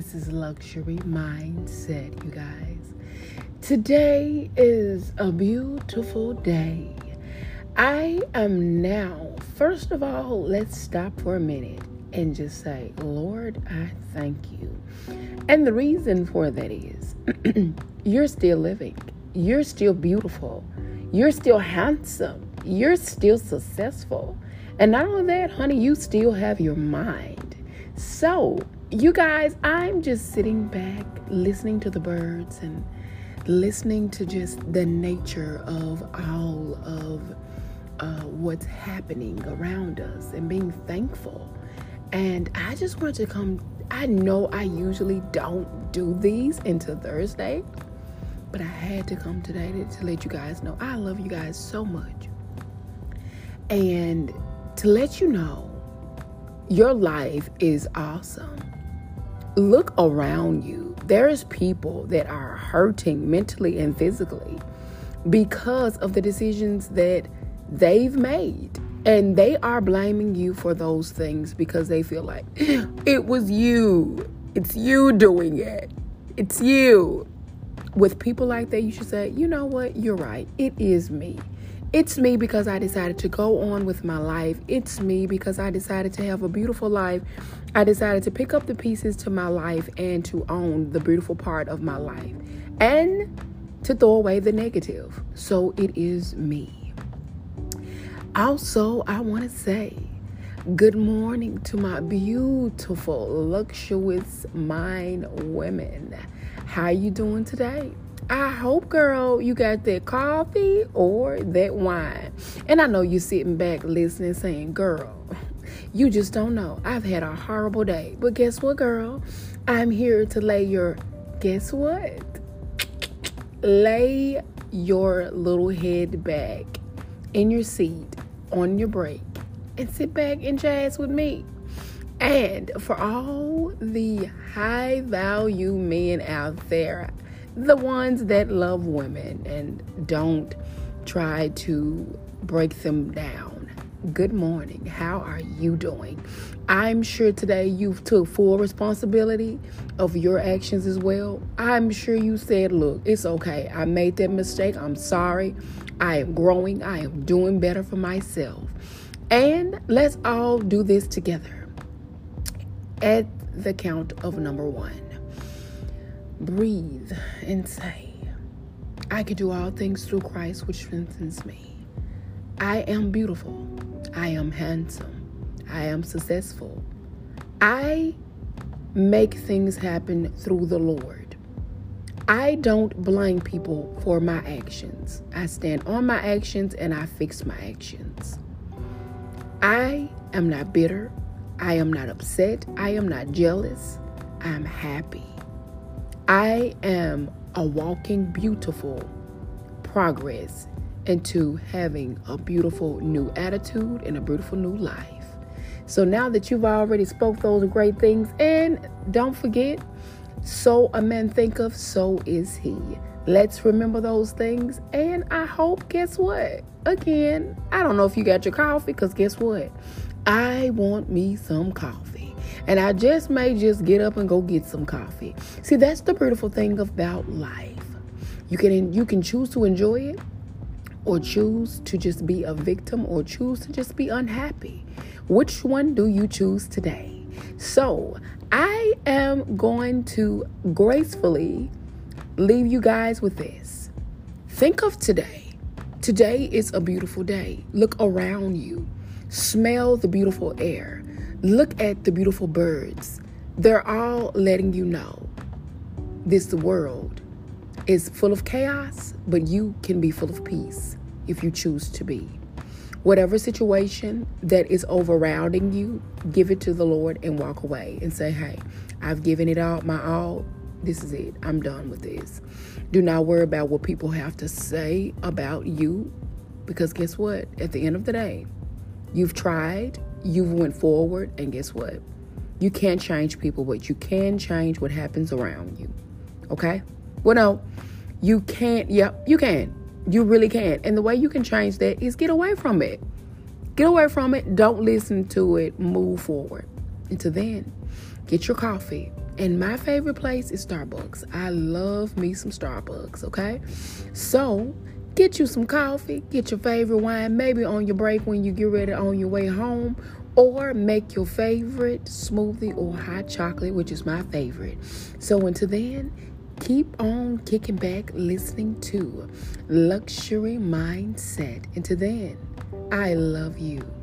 This is luxury Mindset, you guys. Today is a beautiful day. I am now, first of all, let's stop for a minute and just say, Lord, I thank you. And the reason for that is you're still living, you're still beautiful, you're still handsome, you're still successful. And not only that, honey, you still have your mind. So, you guys, I'm just sitting back listening to the birds and listening to just the nature of all of uh, what's happening around us and being thankful. And I just want to come. I know I usually don't do these until Thursday, but I had to come today to, to let you guys know I love you guys so much. And to let you know, your life is awesome look around you. There's people that are hurting mentally and physically because of the decisions that they've made. And they are blaming you for those things because they feel like it was you. It's you doing it. It's you. With people like that, you should say, you know what? You're right. It is me. It's me because I decided to go on with my life. It's me because I decided to have a beautiful life. I decided to pick up the pieces to my life and to own the beautiful part of my life and to throw away the negative. So it is me. Also, I want to say good morning to my beautiful, luxurious mind women. How you doing today? I hope, girl, you got that coffee or that wine. And I know you sitting back listening, saying, girl, you just don't know. I've had a horrible day. But guess what, girl? I'm here to lay your, guess what? Lay your little head back in your seat on your break and sit back and jazz with me. And for all the high value men out there, the ones that love women and don't try to break them down. Good morning. How are you doing? I'm sure today you took full responsibility of your actions as well. I'm sure you said, "Look, it's okay. I made that mistake. I'm sorry. I am growing. I am doing better for myself." And let's all do this together. At the count of number 1 breathe and say, I can do all things through Christ, which strengthens me. I am beautiful. I am handsome. I am successful. I make things happen through the Lord. I don't blame people for my actions. I stand on my actions and I fix my actions. I am not bitter. I am not upset. I am not jealous. I am happy. I am a walking beautiful progress into having a beautiful new attitude and a beautiful new life. So now that you've already spoke those great things, and don't forget, so a man think of, so is he. Let's remember those things. And I hope, guess what? Again, I don't know if you got your coffee, because guess what? I want me some coffee. And I just may just get up and go get some coffee. See, that's the beautiful thing about life. You can you can choose to enjoy it or choose to just be a victim or choose to just be unhappy. Which one do you choose today? So, I am going to gracefully leave you guys with this. Think of today. Today is a beautiful day. Look around you. Smell the beautiful air. Look at the beautiful birds. They're all letting you know this world is full of chaos, but you can be full of peace if you choose to be. Whatever situation that is overrounding you, give it to the Lord and walk away and say, Hey, I've given it all, my all. This is it. I'm done with this. Do not worry about what people have to say about you because guess what? At the end of the day, you've tried, you went forward, and guess what? You can't change people, but you can change what happens around you. Okay? Well, no, you can't. Yep, you can. You really can. And the way you can change that is get away from it. Get away from it. Don't listen to it. Move forward. Until then, get your coffee. And my favorite place is Starbucks. I love me some Starbucks, okay? So, get you some coffee, get your favorite wine, maybe on your break when you get ready on your way home, or make your favorite smoothie or hot chocolate, which is my favorite. So, until then, keep on kicking back listening to Luxury Mindset. Until then, I love you.